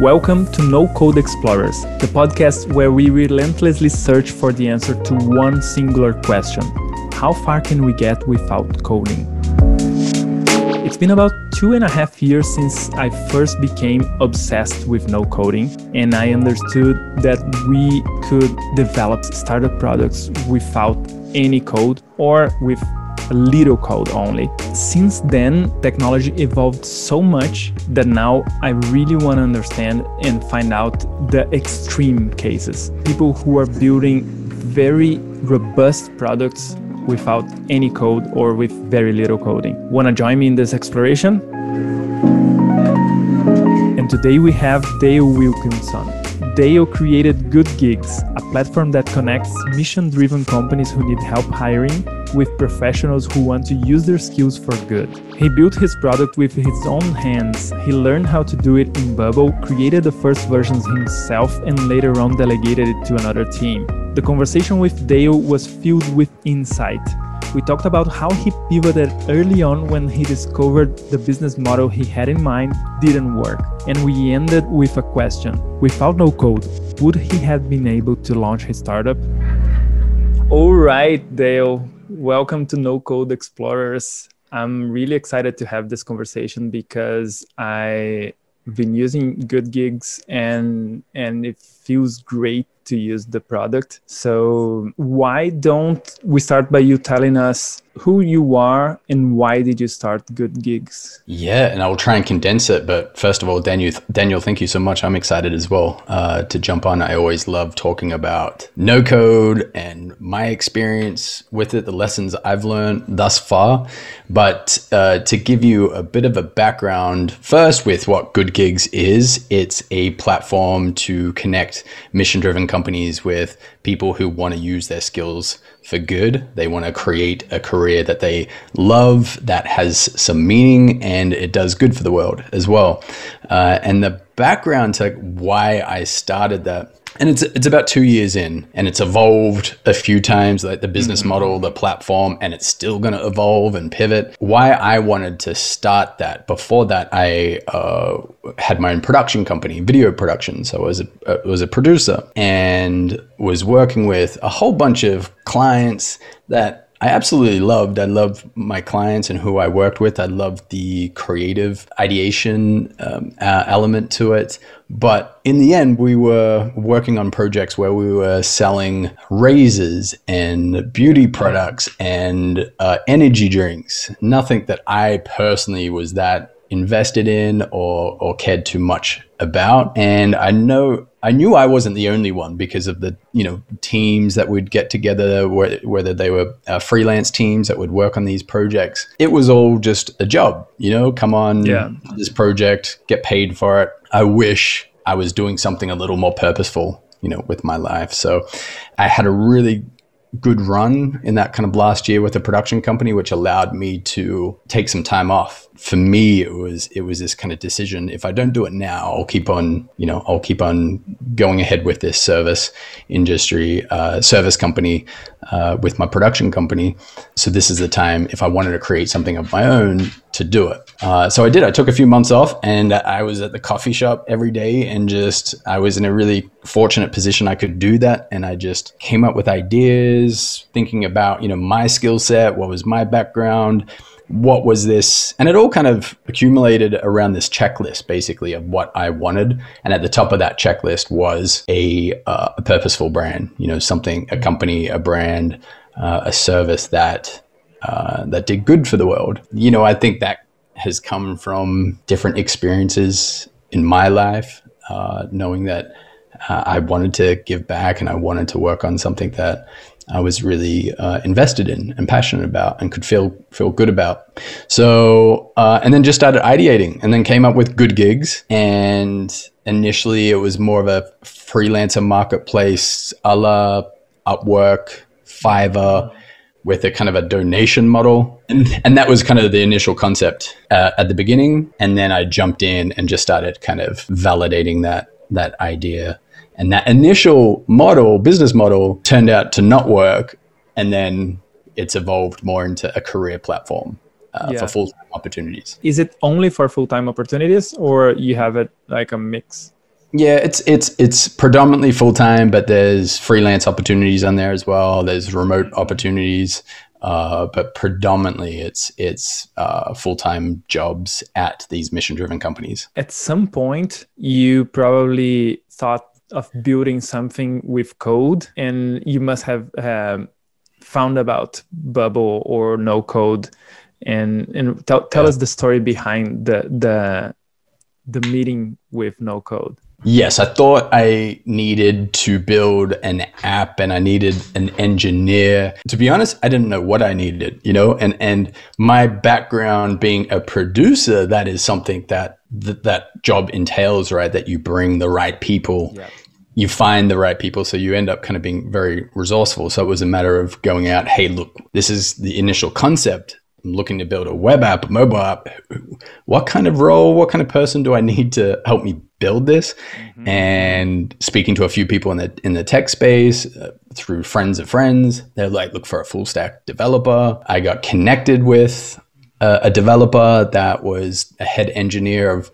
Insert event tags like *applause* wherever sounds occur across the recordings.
Welcome to No Code Explorers, the podcast where we relentlessly search for the answer to one singular question How far can we get without coding? It's been about two and a half years since I first became obsessed with no coding, and I understood that we could develop startup products without any code or with a little code only. Since then, technology evolved so much that now I really want to understand and find out the extreme cases. People who are building very robust products without any code or with very little coding. Want to join me in this exploration? And today we have Dale Wilkinson. Dale created Good Gigs, a platform that connects mission driven companies who need help hiring with professionals who want to use their skills for good. He built his product with his own hands. He learned how to do it in Bubble, created the first versions himself, and later on delegated it to another team. The conversation with Dale was filled with insight. We talked about how he pivoted early on when he discovered the business model he had in mind didn't work. And we ended with a question Without no code, would he have been able to launch his startup? All right, Dale, welcome to No Code Explorers. I'm really excited to have this conversation because I've been using Good Gigs and and it feels great to use the product. So why don't we start by you telling us who you are and why did you start Good Gigs? Yeah, and I'll try and condense it. But first of all, Daniel, Daniel, thank you so much. I'm excited as well uh, to jump on. I always love talking about no code and my experience with it, the lessons I've learned thus far. But uh, to give you a bit of a background, first with what Good Gigs is, it's a platform to connect mission-driven companies with people who want to use their skills for good. They want to create a career that they love, that has some meaning, and it does good for the world as well. Uh, and the background to why I started that and it's it's about two years in, and it's evolved a few times, like the business mm-hmm. model, the platform, and it's still going to evolve and pivot. Why I wanted to start that before that, I uh, had my own production company, video production. So I was a, uh, was a producer and was working with a whole bunch of clients that I absolutely loved. I loved my clients and who I worked with. I loved the creative ideation um, uh, element to it. But in the end, we were working on projects where we were selling razors and beauty products and uh, energy drinks. Nothing that I personally was that invested in or or cared too much about and i know i knew i wasn't the only one because of the you know teams that would get together whether they were uh, freelance teams that would work on these projects it was all just a job you know come on yeah. this project get paid for it i wish i was doing something a little more purposeful you know with my life so i had a really good run in that kind of last year with a production company, which allowed me to take some time off. For me, it was it was this kind of decision. If I don't do it now, I'll keep on, you know, I'll keep on going ahead with this service industry, uh, service company, uh, with my production company. So this is the time if I wanted to create something of my own to do it. Uh, so I did. I took a few months off, and I was at the coffee shop every day, and just I was in a really fortunate position I could do that, and I just came up with ideas, thinking about you know my skill set, what was my background what was this and it all kind of accumulated around this checklist basically of what i wanted. And at the top of that checklist was a, uh, a purposeful brand you know something a company a brand uh, a service that uh, that did good for the world. You know i think that has come from different experiences in my life uh, knowing that uh, i wanted to give back and i wanted to work on something that I was really uh, invested in and passionate about and could feel feel good about. So uh, and then just started ideating and then came up with good gigs. And initially it was more of a freelancer marketplace a la Upwork, Fiverr with a kind of a donation model. And, and that was kind of the initial concept uh, at the beginning. And then I jumped in and just started kind of validating that that idea and that initial model, business model, turned out to not work. And then it's evolved more into a career platform uh, yeah. for full time opportunities. Is it only for full time opportunities or you have it like a mix? Yeah, it's it's it's predominantly full time, but there's freelance opportunities on there as well. There's remote opportunities, uh, but predominantly it's it's uh, full time jobs at these mission driven companies. At some point, you probably thought of building something with code, and you must have um, found about Bubble or No Code, and and tell, tell us the story behind the the the meeting with No Code. Yes, I thought I needed to build an app and I needed an engineer. To be honest, I didn't know what I needed, you know, and and my background being a producer, that is something that th- that job entails, right? That you bring the right people. Yeah. You find the right people, so you end up kind of being very resourceful. So it was a matter of going out, hey, look, this is the initial concept. I'm looking to build a web app, a mobile app. What kind of role, what kind of person do I need to help me build this? Mm-hmm. And speaking to a few people in the in the tech space uh, through friends of friends, they're like, look for a full stack developer. I got connected with a, a developer that was a head engineer of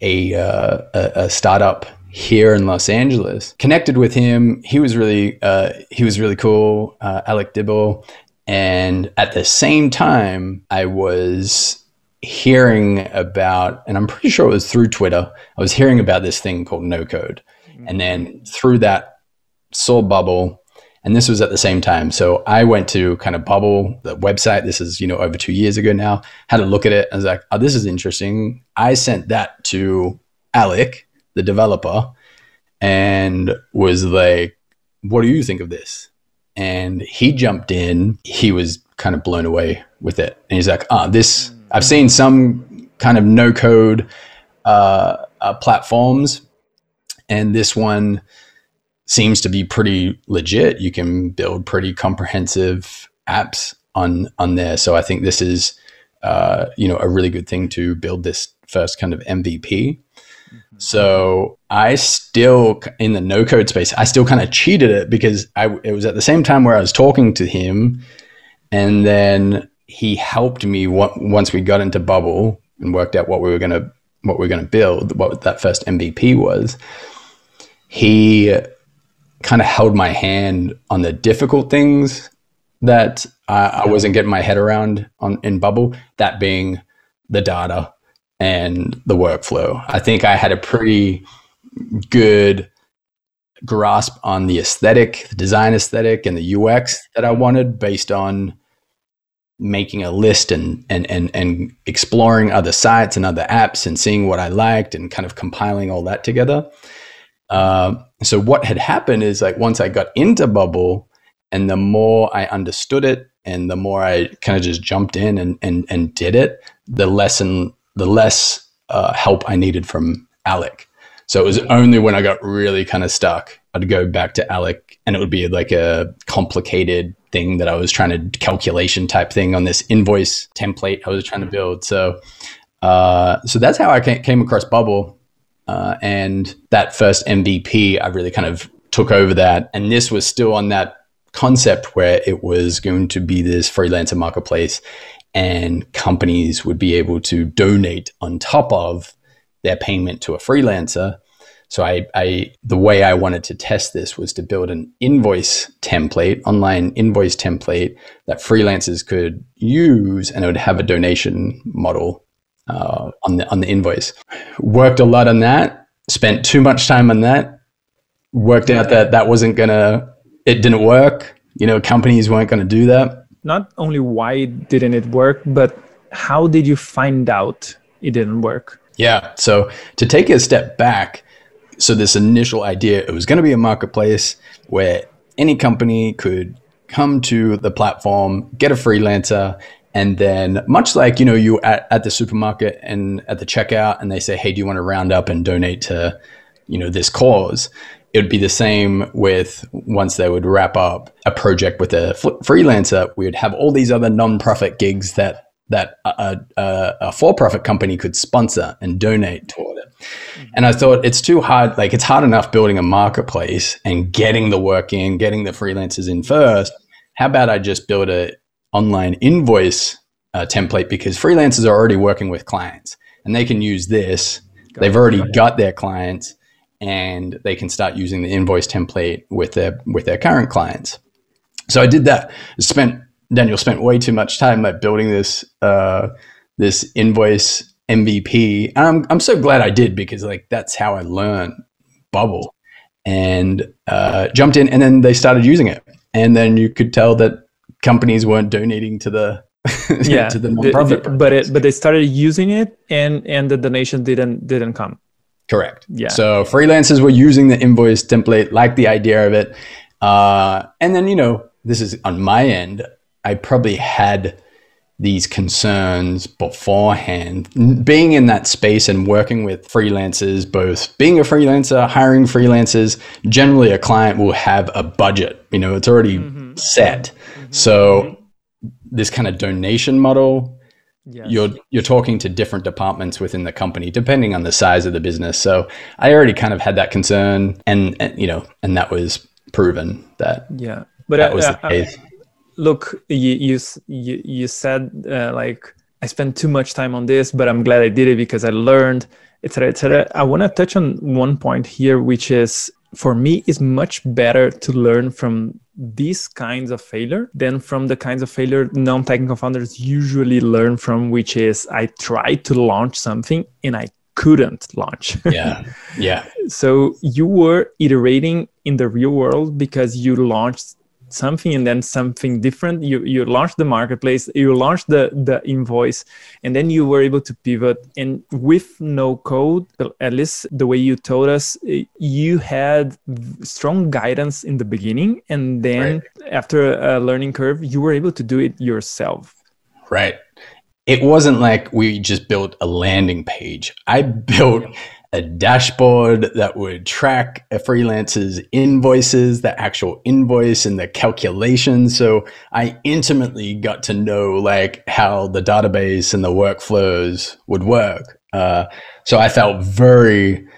a, uh, a, a startup here in Los Angeles. Connected with him, he was really uh, he was really cool. Uh, Alec Dibble, and at the same time, I was hearing about, and I'm pretty sure it was through Twitter, I was hearing about this thing called no code. Mm-hmm. And then through that, saw Bubble. And this was at the same time. So I went to kind of Bubble, the website. This is, you know, over two years ago now. Had a look at it. I was like, oh, this is interesting. I sent that to Alec, the developer, and was like, what do you think of this? and he jumped in. He was kind of blown away with it, and he's like, "Ah, oh, this I've seen some kind of no code uh, uh, platforms, and this one seems to be pretty legit. You can build pretty comprehensive apps on on there. So I think this is uh, you know a really good thing to build this first kind of MVP. So I still in the no code space, I still kind of cheated it because I it was at the same time where I was talking to him, and then he helped me once we got into Bubble and worked out what we were gonna what we were gonna build, what that first MVP was. He kind of held my hand on the difficult things that I, I wasn't getting my head around on in Bubble. That being the data and the workflow. I think I had a pretty good grasp on the aesthetic, the design aesthetic, and the UX that I wanted based on making a list and and and and exploring other sites and other apps and seeing what I liked and kind of compiling all that together. Uh, so what had happened is like once I got into Bubble, and the more I understood it, and the more I kind of just jumped in and and and did it, the lesson the less uh, help I needed from Alec. So it was only when I got really kind of stuck, I'd go back to Alec and it would be like a complicated thing that I was trying to calculation type thing on this invoice template I was trying to build. So, uh, so that's how I came across Bubble. Uh, and that first MVP, I really kind of took over that. And this was still on that concept where it was going to be this freelancer marketplace and companies would be able to donate on top of their payment to a freelancer. So I, I the way I wanted to test this was to build an invoice template, online invoice template that freelancers could use, and it would have a donation model uh, on the on the invoice. Worked a lot on that. Spent too much time on that. Worked out that that wasn't gonna. It didn't work. You know, companies weren't gonna do that not only why didn't it work, but how did you find out it didn't work? Yeah. So to take a step back, so this initial idea, it was going to be a marketplace where any company could come to the platform, get a freelancer, and then much like you know you at, at the supermarket and at the checkout, and they say, hey, do you want to round up and donate to you know this cause? It would be the same with once they would wrap up a project with a freelancer, we would have all these other non-profit gigs that that a, a, a for-profit company could sponsor and donate toward it. Mm-hmm. And I thought it's too hard. Like it's hard enough building a marketplace and getting the work in, getting the freelancers in first. How about I just build a online invoice uh, template because freelancers are already working with clients and they can use this. Got They've already got their clients and they can start using the invoice template with their with their current clients. So I did that. Spent Daniel spent way too much time like building this uh, this invoice MVP. And I'm I'm so glad I did because like that's how I learned Bubble and uh, jumped in and then they started using it. And then you could tell that companies weren't donating to the *laughs* yeah to the nonprofit the, but it but they started using it and and the donation didn't didn't come correct yeah so freelancers were using the invoice template like the idea of it uh, and then you know this is on my end i probably had these concerns beforehand. Being in that space and working with freelancers, both being a freelancer, hiring freelancers, generally a client will have a budget. You know, it's already mm-hmm. set. Mm-hmm. So this kind of donation model, yes. you're you're talking to different departments within the company depending on the size of the business. So I already kind of had that concern, and, and you know, and that was proven that yeah, but that was the case look you you you, you said uh, like i spent too much time on this but i'm glad i did it because i learned etc etc i want to touch on one point here which is for me it's much better to learn from these kinds of failure than from the kinds of failure non-technical founders usually learn from which is i tried to launch something and i couldn't launch. *laughs* Yeah. Yeah. So you were iterating in the real world because you launched something and then something different. You you launched the marketplace you launched the the invoice and then you were able to pivot. And with no code at least the way you told us you had strong guidance in the beginning and then right. after a learning curve you were able to do it yourself. Right. It wasn't like we just built a landing page. I built a dashboard that would track a freelancer's invoices, the actual invoice and the calculations. So I intimately got to know like how the database and the workflows would work. Uh, so I felt very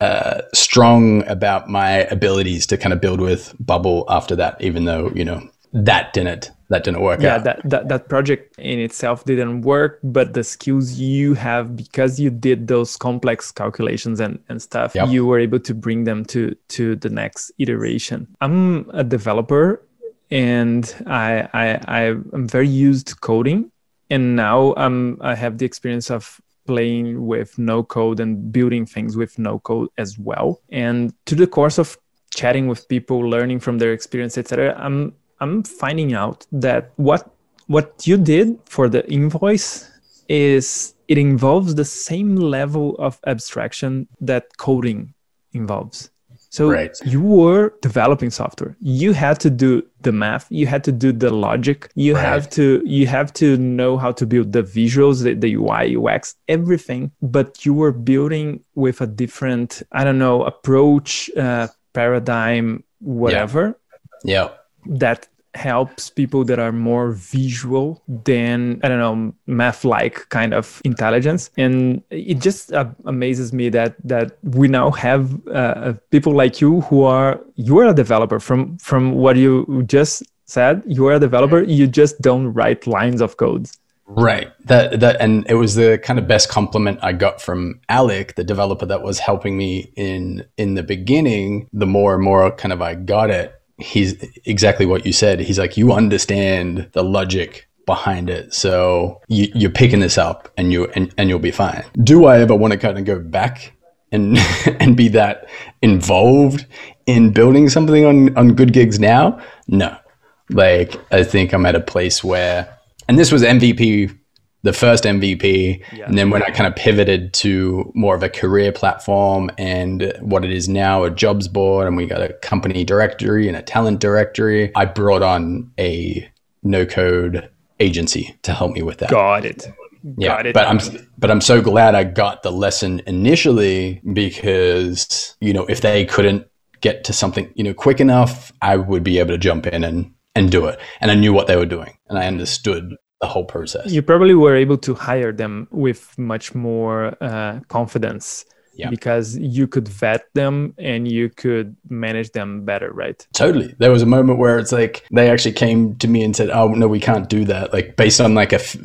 uh, strong about my abilities to kind of build with Bubble after that, even though, you know, that didn't that didn't work yeah out. that, that that project in itself didn't work but the skills you have because you did those complex calculations and, and stuff yep. you were able to bring them to to the next iteration i'm a developer and i i i'm very used to coding and now i'm i have the experience of playing with no code and building things with no code as well and to the course of chatting with people learning from their experience etc i'm I'm finding out that what what you did for the invoice is it involves the same level of abstraction that coding involves. So right. you were developing software. You had to do the math. You had to do the logic. You right. have to you have to know how to build the visuals, the, the UI, UX, everything. But you were building with a different, I don't know, approach, uh, paradigm, whatever. Yeah. yeah that helps people that are more visual than i don't know math like kind of intelligence. And it just uh, amazes me that that we now have uh, uh, people like you who are you are a developer. From from what you just said you are a developer. You just don't write lines of codes Right. That that and it was the kind of best compliment I got from Alec, the developer that was helping me in in the beginning. The more and more kind of I got it, he's exactly what you said. He's like, you understand the logic behind it. So you, are picking this up and you and, and you'll be fine. Do I ever want to kind of go back and *laughs* and be that involved in building something on, on good gigs now? No. Like I think I'm at a place where and this was MVP the first MVP. Yeah. And then when I kind of pivoted to more of a career platform and what it is now, a jobs board, and we got a company directory and a talent directory, I brought on a no code agency to help me with that. Got it. Yeah, got it. but I'm but I'm so glad I got the lesson initially because you know if they couldn't get to something you know quick enough, I would be able to jump in and and do it, and I knew what they were doing, and I understood the whole process. You probably were able to hire them with much more uh, confidence yeah. because you could vet them and you could manage them better, right? Totally. There was a moment where it's like they actually came to me and said, "Oh no, we can't do that." Like based on like a f-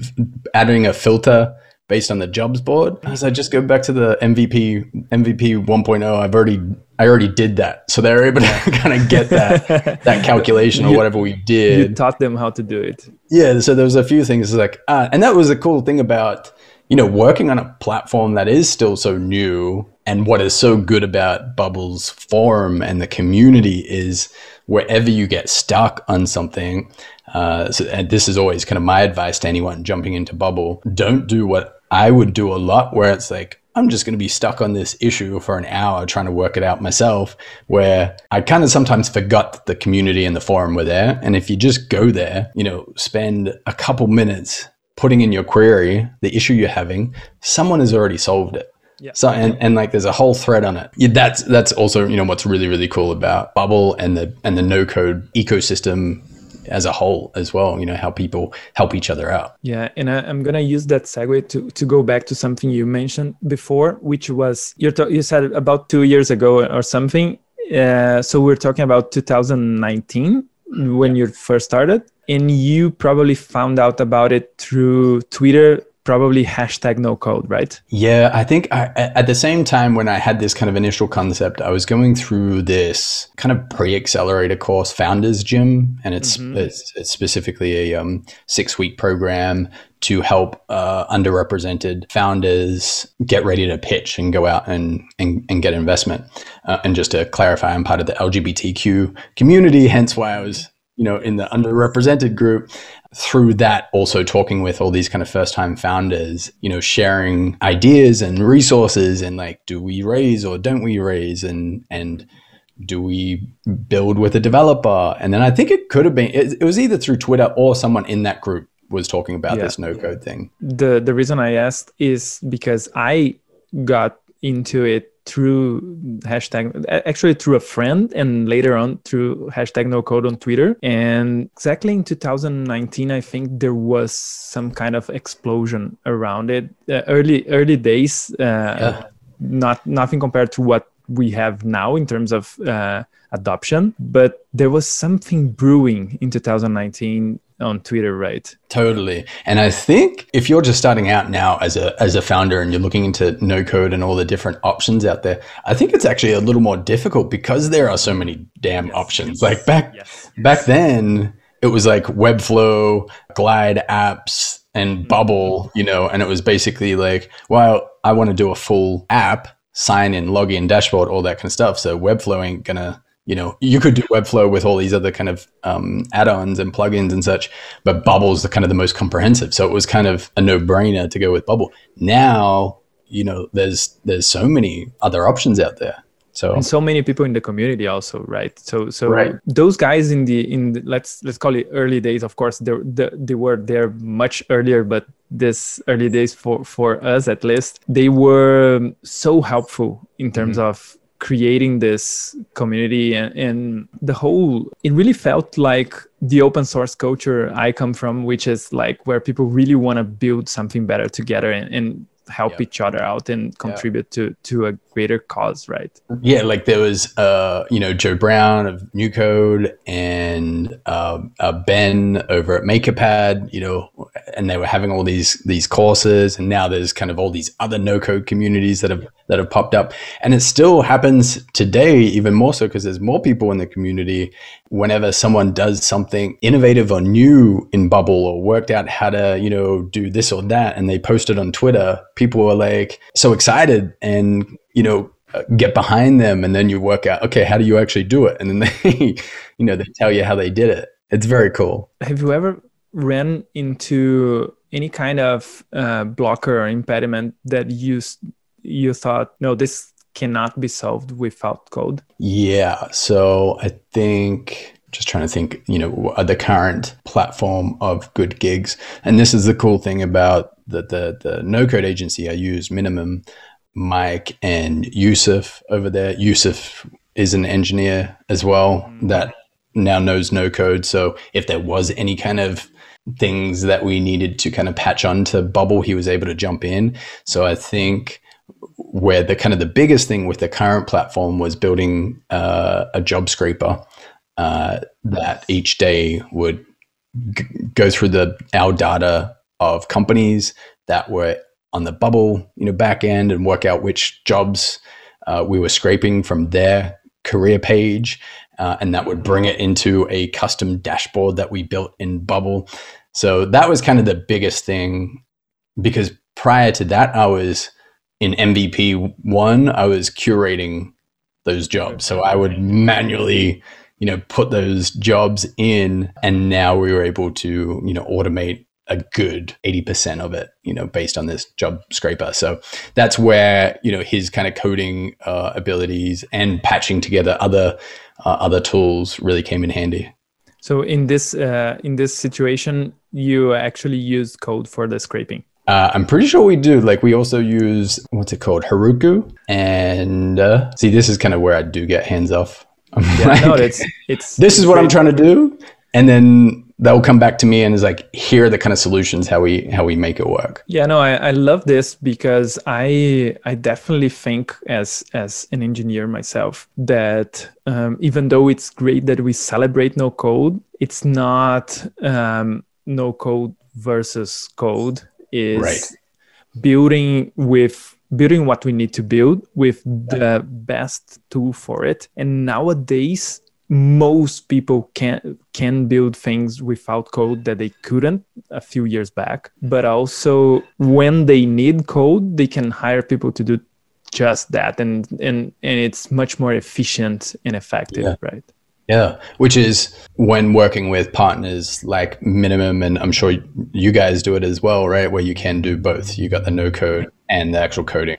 adding a filter based on the jobs board. As I just go back to the MVP MVP 1.0. I've already I already did that, so they're able to *laughs* kind of get that *laughs* that calculation or whatever we did. You taught them how to do it. Yeah, so there was a few things like, uh, and that was a cool thing about you know working on a platform that is still so new. And what is so good about Bubble's forum and the community is wherever you get stuck on something, uh, so, and this is always kind of my advice to anyone jumping into Bubble: don't do what I would do a lot, where it's like I'm just going to be stuck on this issue for an hour trying to work it out myself. Where I kind of sometimes forgot that the community and the forum were there, and if you just go there, you know, spend a couple minutes putting in your query the issue you're having, someone has already solved it. Yeah. So and, and like there's a whole thread on it. Yeah, that's that's also you know what's really really cool about Bubble and the and the no code ecosystem as a whole as well you know how people help each other out. Yeah and I, am gonna use that segue to to go back to something you mentioned before which was you you said about two years ago or something uh, so we're talking about 2019 when you first started and you probably found out about it through twitter probably hashtag no code, right? Yeah, I think I, at the same time when I had this kind of initial concept, I was going through this kind of pre-accelerator course, Founders Gym, and it's mm-hmm. it's, it's, specifically a um, six-week program to help uh, underrepresented founders get ready to pitch and go out and and, and get investment. Uh, and just to clarify, I'm part of the LGBTQ community, hence why I was you know in the underrepresented group through that also talking with all these kind of first time founders you know sharing ideas and resources and like do we raise or don't we raise? And and do we build with a developer? And then i think it could have been it, it was either through twitter or someone in that group was talking about yeah. this no code thing. The the reason i asked is because i got into it through hashtag actually through a friend and later on through hashtag no code on twitter. And exactly in 2019 i think there was some kind of explosion around it. Uh, early early days uh, yeah. not nothing compared to what we have now in terms of uh, adoption. But there was something brewing in 2019 on Twitter, right? Totally. And I think if you're just starting out now as a as a founder and you're looking into no code and all the different options out there, I think it's actually a little more difficult because there are so many damn yes. options. Like back yes. back then, it was like Webflow, Glide apps, and mm-hmm. Bubble, you know, and it was basically like, well, I want to do a full app, sign in, login, dashboard, all that kind of stuff. So Webflow ain't gonna you know, you could do Webflow with all these other kind of um, add-ons and plugins and such, but Bubble's the kind of the most comprehensive. So it was kind of a no-brainer to go with Bubble. Now, you know, there's there's so many other options out there. So and so many people in the community also, right? So so right. those guys in the in the, let's let's call it early days. Of course, they they, they were there much earlier, but this early days for for us at least, they were so helpful in terms mm-hmm. of creating this community and, and, the whole it really felt like the open source culture i come from which is like where people really want to build something better together and, and help each other out and contribute to to a greater cause right? Yeah like there was uh you know joe brown of new code and uh, uh, ben over at makerpad you know and they were having all these these courses and now there's kind of all these other no code communities that have that have popped up. And it still happens today even more so because there's more people in the community whenever someone does something innovative or new in bubble or worked out how to you know do this or that and they post it on twitter people are like so excited and you know uh, get behind them and then you work out okay how do you actually do it? And then *laughs* they you know they tell you how they did it. It's very cool. Have you ever ran into any kind of uh, blocker or impediment that you you thought no this cannot be solved without code? Yeah so i think just trying to think you know the current platform of good gigs. And this is the cool thing about the the, the no code agency. I use minimum mike and yusuf over there. Yusuf is an engineer as well mm-hmm. that now knows no code so if there was any kind of things that we needed to kind of patch onto bubble he was able to jump in. So i think where the kind of the biggest thing with the current platform was building uh, a job scraper uh, that each day would g- go through the our data of companies that were on the bubble, you know, back end and work out which jobs uh, we were scraping from their career page, uh, and that would bring it into a custom dashboard that we built in Bubble. So that was kind of the biggest thing because prior to that, I was in MVP one, I was curating those jobs. So I would manually, you know, put those jobs in, and now we were able to, you know, automate a good 80% of it, you know, based on this job scraper. So that's where, you know, his kind of coding uh, abilities and patching together other uh, other tools really came in handy. So in this uh, in this situation, you actually use code for the scraping. Uh, I'm pretty sure we do. Like we also use what's it called, Heroku, and uh, see, this is kind of where I do get hands off. *laughs* yeah, like, no, it's it's. This is what I'm trying to do, and then that will come back to me and is like here are the kind of solutions how we how we make it work yeah no i, I love this because i i definitely think as as an engineer myself that um, even though it's great that we celebrate no code it's not um, no code versus code is right. building with building what we need to build with the best tool for it. And nowadays most people can can build things without code that they couldn't a few years back. But also when they need code they can hire people to do just that. And and and it's much more efficient and effective yeah. right yeah which is when working with partners like minimum and i'm sure you guys do it as well right? Where you can do both. You got the no code and the actual coding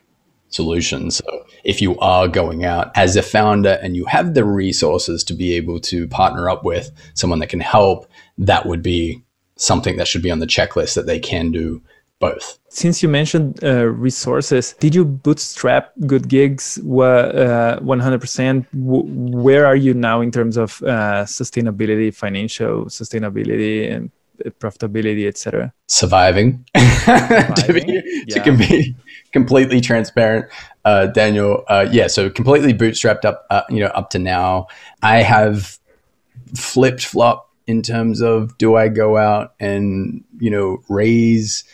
solution. So if you are going out as a founder and you have the resources to be able to partner up with someone that can help, that would be something that should be on the checklist that they can do both. Since you mentioned uh, resources, did you bootstrap good gigs uh, 100%? where are you now in terms of uh, sustainability, financial sustainability, and profitability, etc.? Surviving. *laughs* Surviving? to, be, yeah. to be completely transparent uh, Daniel. Uh, yeah, so completely bootstrapped up, uh, you know, up to now. I have flipped flop in terms of do I go out and you know raise.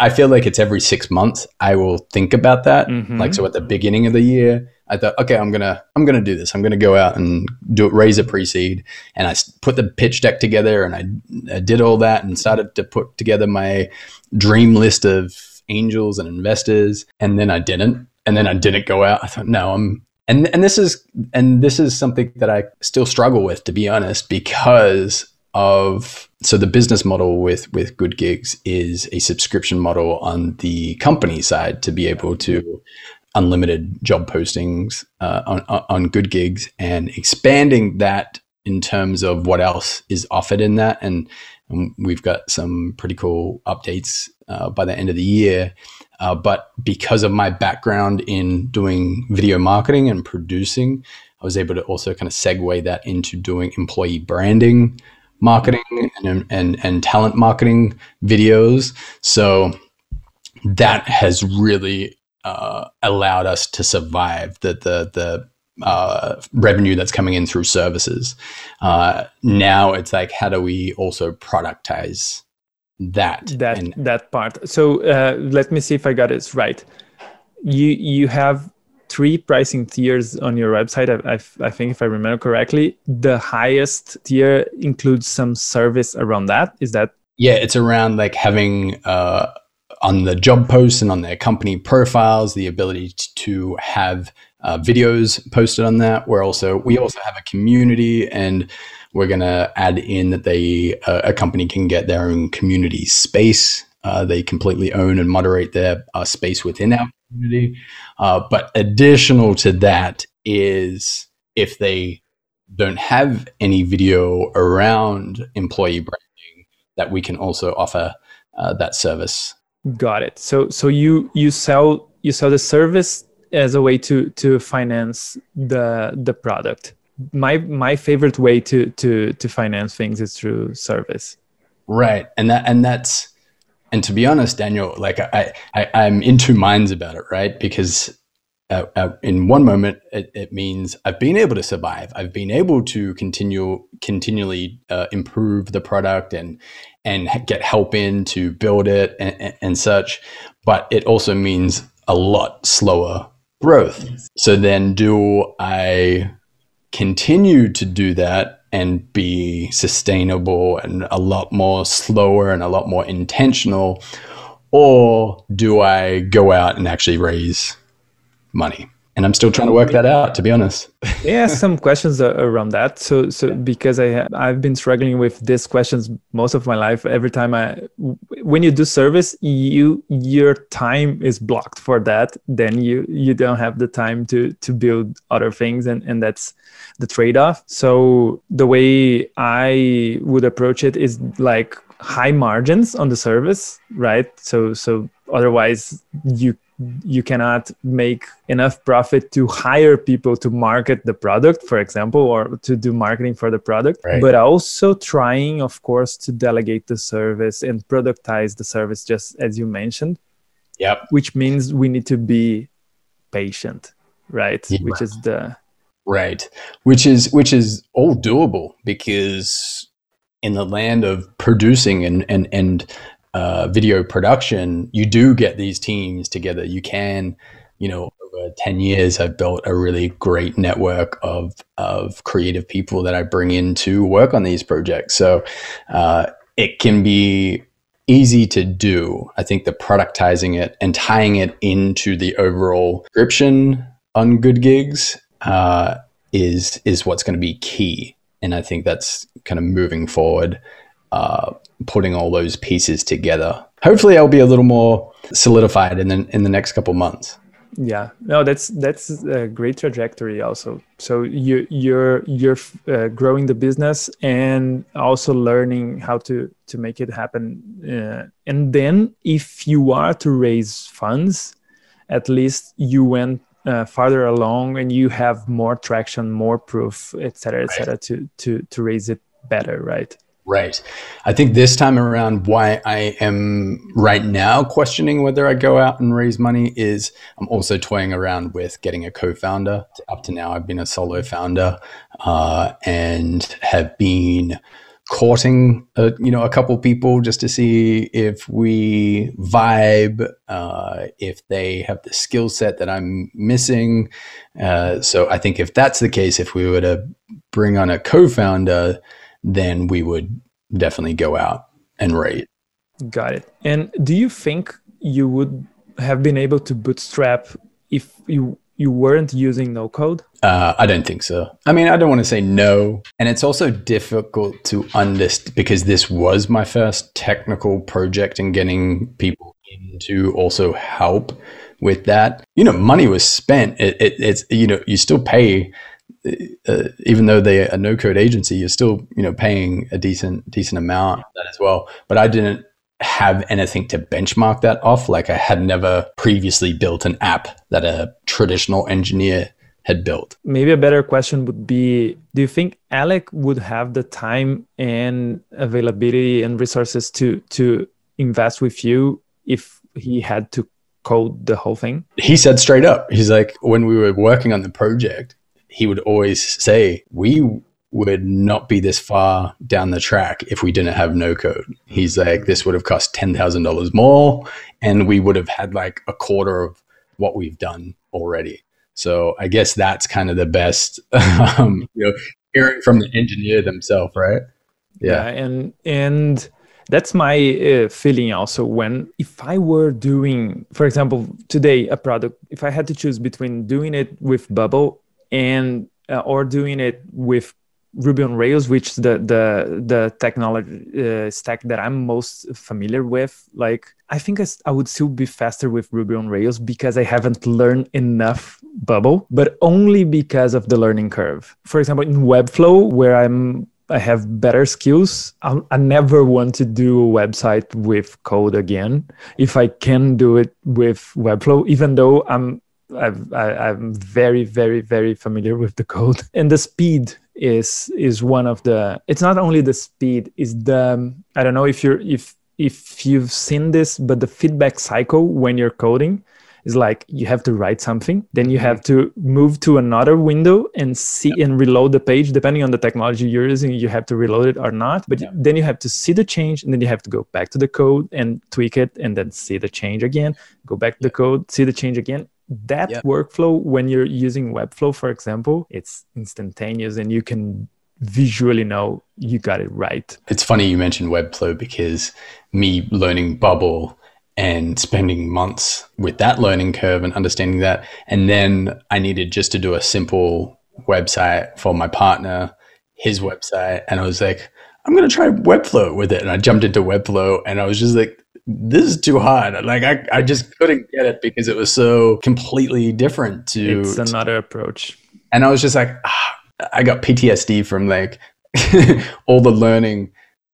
I feel like it's every six months. I will think about that. Mm-hmm. Like so, at the beginning of the year, I thought, okay, I'm gonna I'm gonna do this. I'm gonna go out and do it, raise a pre-seed, and I put the pitch deck together, and I, I did all that, and started to put together my dream list of angels and investors, and then I didn't and then I didn't go out. I thought, no, I'm and and this is and this is something that I still struggle with, to be honest, because of so the business model with with good gigs is a subscription model on the company side to be able to unlimited job postings uh, on on good gigs and expanding that in terms of what else is offered in that. And, and we've got some pretty cool updates uh, by the end of the year. Uh, but because of my background in doing video marketing and producing, I was able to also kind of segue that into doing employee branding, marketing, and, and, and talent marketing videos. So that has really uh, allowed us to survive the, the, the uh, revenue that's coming in through services. Uh, now it's like, how do we also productize that that and, that part so uh, let me see if i got it right you you have three pricing tiers on your website I, I, I, think if i remember correctly the highest tier includes some service around that is that yeah it's around like having uh, on the job posts and on their company profiles the ability to have uh, videos posted on that we're also we also have a community and we're going to add in that they uh, a company can get their own community space. Uh, they completely own and moderate their uh, space within our community. Uh, but additional to that is if they don't have any video around employee branding, that we can also offer uh, that service. Got it. So so you you sell you sell the service as a way to to finance the the product my my favorite way to to to finance things is through service right and that and that's and to be honest daniel like i, I i'm in two minds about it right because uh, uh, in one moment it, it, means I've been able to survive. I've been able to continue continually uh, improve the product and and get help in to build it and, and, and such. But it also means a lot slower growth. So then, do I continue to do that and be sustainable and a lot more slower and a lot more intentional? Or do I go out and actually raise money? And I'm still trying to work that out. To be honest, yeah, some questions around that. So, so because I I've been struggling with these questions most of my life. Every time I, when you do service, you your time is blocked for that. Then you you don't have the time to to build other things, and and that's the trade off. So the way I would approach it is like high margins on the service, right? So so otherwise you you cannot make enough profit to hire people to market the product for example or to do marketing for the product right. but also trying of course to delegate the service and productize the service just as you mentioned yep which means we need to be patient right yeah. which is the right which is which is all doable because in the land of producing and and and uh, video production, you do get these teams together. You can, you know, over 10 years, I've built a really great network of, of creative people that I bring in to work on these projects. So uh, it can be easy to do. I think the productizing it and tying it into the overall description on good gigs uh, is is what's going to be key. And I think that's kind of moving forward uh, putting all those pieces together. Hopefully, I'll be a little more solidified in the in the next couple months. Yeah, no, that's that's a great trajectory. Also, so you you're you're uh, growing the business and also learning how to to make it happen. Uh, and then, if you are to raise funds, at least you went uh, farther along and you have more traction, more proof, etc., etc., right. to to to raise it better, right? Right. I think this time around, why I am right now questioning whether I go out and raise money is I'm also toying around with getting a co founder. Up to now, I've been a solo founder uh, and have been courting a, you know a couple people just to see if we vibe uh, if they have the skill set that i'm missing uh, so i think if that's the case if we were to bring on a co-founder then we would definitely go out and rate. Got it. And do you think you would have been able to bootstrap if you you weren't using no code? Uh, I don't think so. I mean, I don't want to say no. And it's also difficult to understand because this was my first technical project and getting people in to also help with that. You know, money was spent. It, it, it's, you know, you still pay uh, even though they're a no code agency, you're still you know paying a decent decent amount that as well. But I didn't have anything to benchmark that off. Like I had never previously built an app that a traditional engineer had built. Maybe a better question would be Do you think Alec would have the time and availability and resources to to invest with you if he had to code the whole thing? He said straight up, he's like, when we were working on the project, he would always say, we would not be this far down the track if we didn't have no code. He's like, this would have cost $10,000 more, and we would have had like a quarter of what we've done already. So I guess that's kind of the best, *laughs* um, you know, hearing from the engineer themselves, right? Yeah. yeah and, and, that's my uh, feeling also when if i were doing for example today a product if i had to choose between doing it with bubble and uh, or doing it with Ruby on Rails, which the the the technology uh, stack that I'm most familiar with. Like, I think I, I would still be faster with Ruby on Rails because I haven't learned enough Bubble, but only because of the learning curve. For example, in Webflow, where I'm I have better skills. I, I never want to do a website with code again. If I can do it with Webflow, even though I'm I've, I, am very, very, very familiar with the code, *laughs* and the speed is is one of the. It's not only the speed; is the um, I don't know if you're if if you've seen this, but the feedback cycle when you're coding, is like you have to write something, then you mm-hmm. have to move to another window and see and reload the page. Depending on the technology you're using, you have to reload it or not. But then you have to see the change, and then you have to go back to the code and tweak it, and then see the change again. Go back to the code, see the change again. That yep. workflow, when you're using Webflow, for example, it's instantaneous, and you can visually know you got it right. It's funny you mentioned Webflow because me learning Bubble and spending months with that learning curve and understanding that. And then I needed just to do a simple website for my partner, his website. And I was like, I'm going to try Webflow with it. And I jumped into Webflow and I was just like, this is too hard. Like I, I just couldn't get it because it was so completely different to It's another approach. And I was just like, ah, I got PTSD from like *laughs* all the learning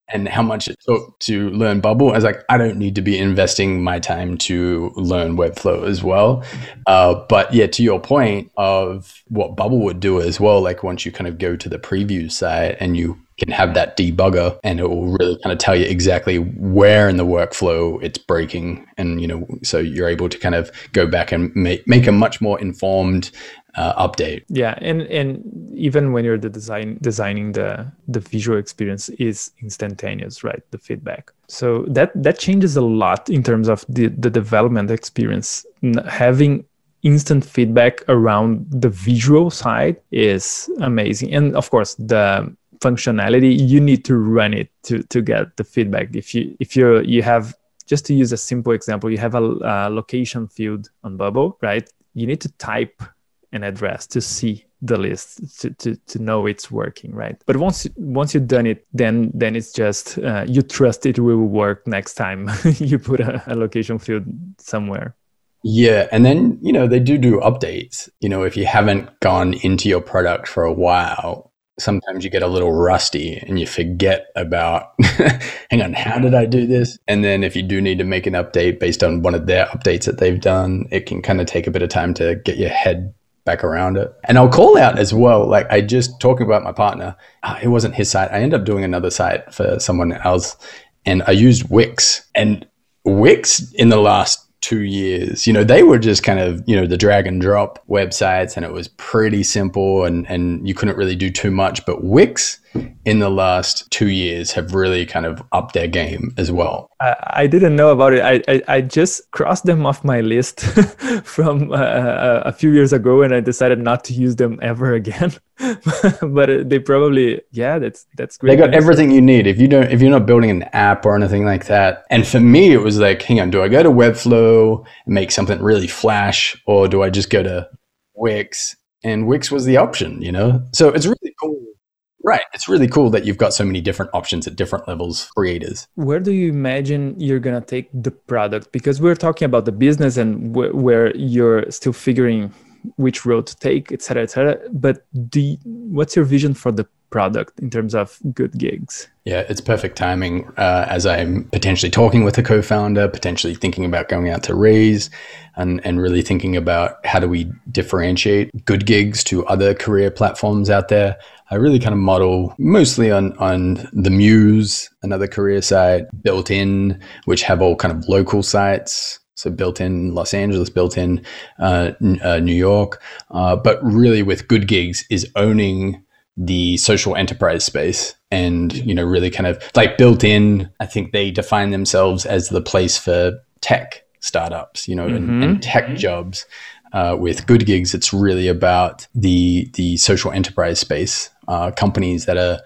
and how much it took to learn Bubble. I was like, I don't need to be investing my time to learn Webflow as well. Uh, but yeah, to your point of what Bubble would do as well, like once you kind of go to the preview site and you can have that debugger and it will really kind of tell you exactly where in the workflow it's breaking and you know so you're able to kind of go back and make, make a much more informed uh, update. Yeah, and and even when you're the design designing the the visual experience is instantaneous, right? The feedback. So that that changes a lot in terms of the the development experience. Having instant feedback around the visual side is amazing, and of course the functionality you need to run it to to get the feedback. If you if you you have just to use a simple example, you have a, a location field on Bubble, right? You need to type an address to see the list to, to, to know it's working right but once once you've done it then then it's just uh, you trust it will work next time *laughs* you put a, a location field somewhere yeah, and then you know they do do updates. You know, if you haven't gone into your product for a while, sometimes you get a little rusty and you forget about. *laughs* hang on, how did I do this? And then if you do need to make an update based on one of their updates that they've done, it can kind of take a bit of time to get your head back around it. And I'll call out as well, like I just talking about my partner, uh, it wasn't his site. I ended up doing another site for someone else and I used Wix. And Wix in the last two years, you know, they were just kind of, you know, the drag and drop websites and it was pretty simple and, and you couldn't really do too much. But Wix in the last two years have really kind of upped their game as well. I, I didn't know about it. I, I, I, just crossed them off my list *laughs* from uh, uh, a few years ago and I decided not to use them ever again. *laughs* but they probably, yeah, that's, that's great. They got everything you need. If you don't, if you're not building an app or anything like that. And for me, it was like, hang on, do I go to Webflow and make something really flash or do I just go to Wix? And Wix was the option, you know? So it's really cool Right. It's really cool that you've got so many different options at different levels creators. Where do you imagine you're going to take the product? Because we're talking about the business and wh- where you're still figuring which road to take, etc., cetera, et cetera. But you, what's your vision for the product in terms of goodgigs? Yeah, it's perfect timing uh, as I'm potentially talking with a co founder, potentially thinking about going out to raise and, and really thinking about how do we differentiate goodgigs to other career platforms out there. I really kind of model mostly on on the Muse, another career site, built in, which have all kind of local sites. So built in Los Angeles, built in uh, uh, New York, uh, but really with goodgigs is owning the social enterprise space and you know really kind of like built in. I think they define themselves as the place for tech startups, you know, mm-hmm. and, and, tech mm-hmm. jobs. Uh, with goodgigs, it's really about the the social enterprise space uh, companies that are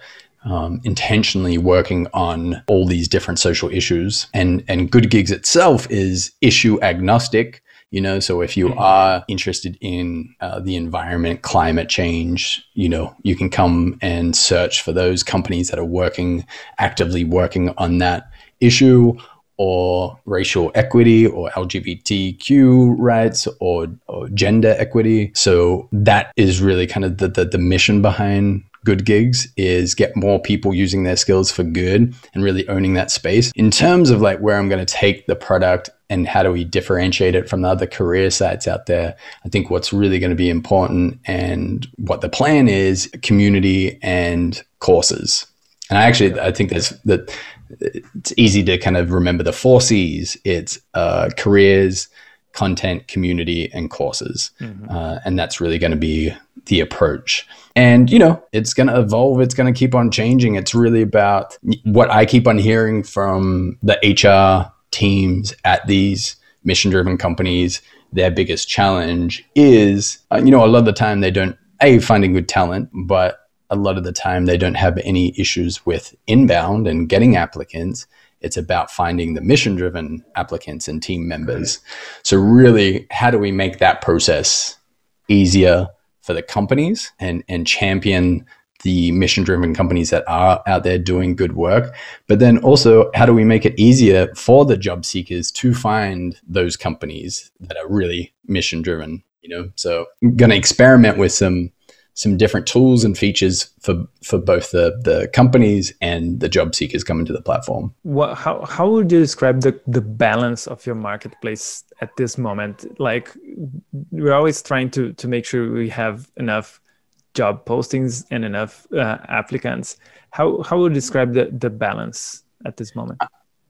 um, intentionally working on all these different social issues. And and goodgigs itself is issue agnostic. You know, so if you mm-hmm. are interested in uh, the environment, climate change, you know, you can come and search for those companies that are working actively working on that issue or racial equity or LGBTQ rights or, or, gender equity. So that is really kind of the, the, the mission behind goodgigs is get more people using their skills for good and really owning that space. In terms of like where I'm going to take the product and how do we differentiate it from the other career sites out there, I think what's really going to be important and what the plan is community and courses. And I actually I think there's that it's easy to kind of remember the four C's. It's uh, careers, content, community, and courses. Mm-hmm. Uh, and that's really going to be the approach. And, you know, it's going to evolve, it's going to keep on changing. It's really about what I keep on hearing from the HR teams at these mission driven companies. Their biggest challenge is, uh, you know, a lot of the time they don't, A, finding good talent, but a lot of the time they don't have any issues with inbound and getting applicants. It's about finding the mission driven applicants and team members. So, really, how do we make that process easier for the companies and, and champion the mission driven companies that are out there doing good work? But then also, how do we make it easier for the job seekers to find those companies that are really mission driven? You know, so I'm going to experiment with some some different tools and features for for both the the companies and the job seekers coming to the platform. What how how would you describe the the balance of your marketplace at this moment? Like we're always trying to to make sure we have enough job postings and enough uh, applicants. How how would you describe the the balance at this moment?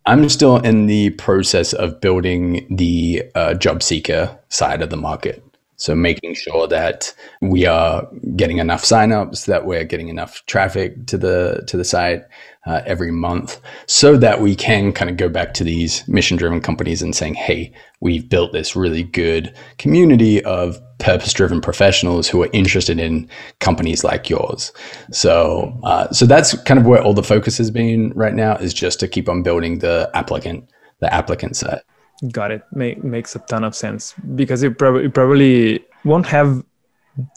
I'm still in the process of building the uh, job seeker side of the market. So making sure that we are getting enough signups, that we're getting enough traffic to the to the site uh, every month, so that we can kind of go back to these mission-driven companies and saying, "Hey, we've built this really good community of purpose-driven professionals who are interested in companies like yours." So, uh, so that's kind of where all the focus has been right now is just to keep on building the applicant the applicant set. Got it. Make, makes a ton of sense because you probably probably won't have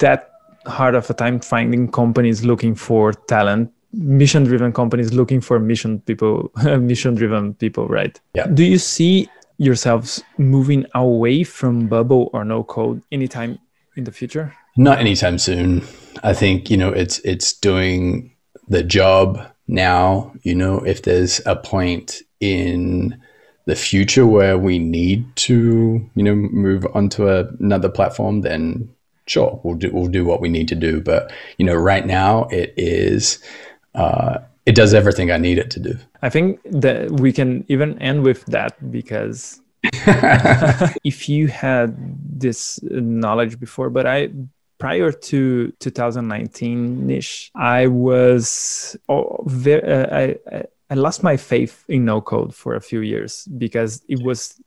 that hard of a time finding companies looking for talent, mission driven companies looking for mission people, *laughs* mission driven people, right? Yeah. Do you see yourselves moving away from bubble or no code anytime in the future? Not anytime soon. I think, you know, it's it's doing the job now, you know, if there's a point in the future where we need to, you know, move onto a, another platform, then sure, we'll do we'll do what we need to do. But you know, right now it is uh, it does everything I need it to do. I think that we can even end with that because *laughs* if you had this knowledge before, but I prior to 2019 ish, I was oh, very, uh, I, I I lost my faith in no code for a few years because it was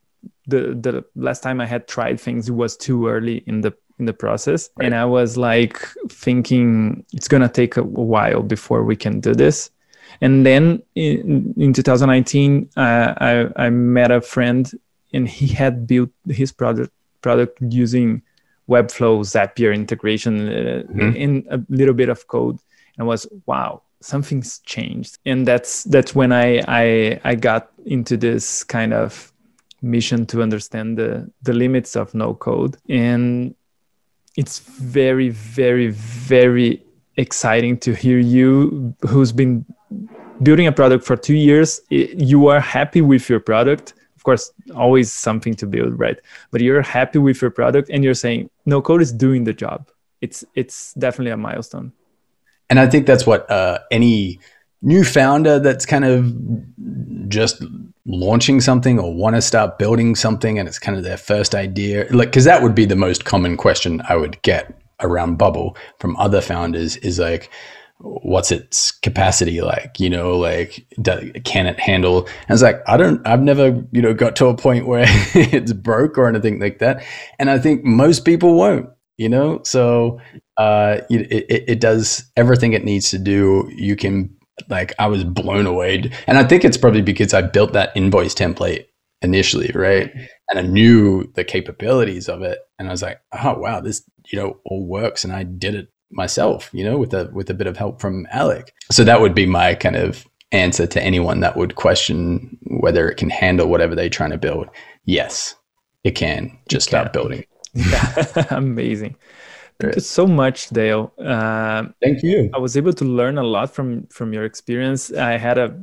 the the last time I had tried things it was too early in the in the process. Right. and I was like thinking it's gonna take a while before we can do this. And then in, in 2019 uh, I, I met a friend and he had built his product product using webflow zapier integration uh, mm-hmm. in a little bit of code. And was wow something's changed. And that's that's when i i i got into this kind of mission to understand the the limits of no code. And it's very very very exciting to hear you who's been building a product for 2 years. You are happy with your product. Of course always something to build right? But you're happy with your product and you're saying no code is doing the job. It's it's definitely a milestone and I think that's what uh, any new founder that's kind of just launching something or want to start building something and it's kind of their first idea like because that would be the most common question i would get around bubble from other founders is like what's its capacity like? You know like can it handle and it's like i don't i've never you know got to a point where *laughs* it's broke or anything like that. And i think most people won't you know? So uh it, it, it does everything it needs to do. You can like i was blown away. And i think it's probably because i built that invoice template initially right? And i knew the capabilities of it. And i was like oh wow this you know all works. And i did it myself you know with a with a bit of help from alec. So that would be my kind of answer to anyone that would question whether it can handle whatever they're trying to build. Yes it can. Just start building yeah, *laughs* amazing. Thank you so much, Dale. Uh, Thank you. I was able to learn a lot from from your experience. I had a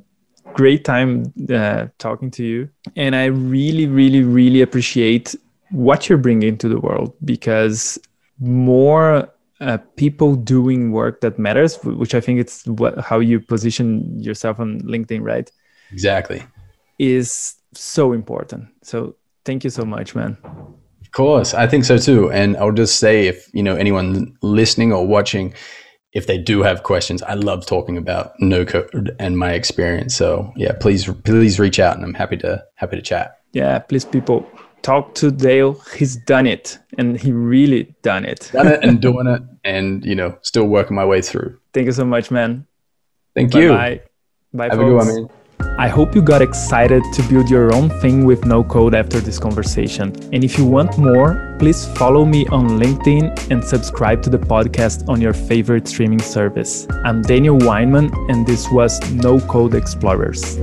great time uh, talking to you, and I really, really, really appreciate what you're bringing to the world because more uh, people doing work that matters, which I think it's what how you position yourself on LinkedIn, right? Exactly. Is so important. So thank you so much, man. Of course, I think so too. And I'll just say, if you know anyone listening or watching, if they do have questions, I love talking about no code and my experience. So yeah, please please reach out, and I'm happy to happy to chat. Yeah, please, people, talk to Dale. He's done it, and he really done it. done it and *laughs* doing it, and you know, still working my way through. Thank you so much, man. Thank you. Bye. Bye. Have folks. a good one, man. I hope you got excited to build your own thing with no code after this conversation. And if you want more, please follow me on LinkedIn and subscribe to the podcast on your favorite streaming service. I'm Daniel Weinmann, and this was No Code Explorers.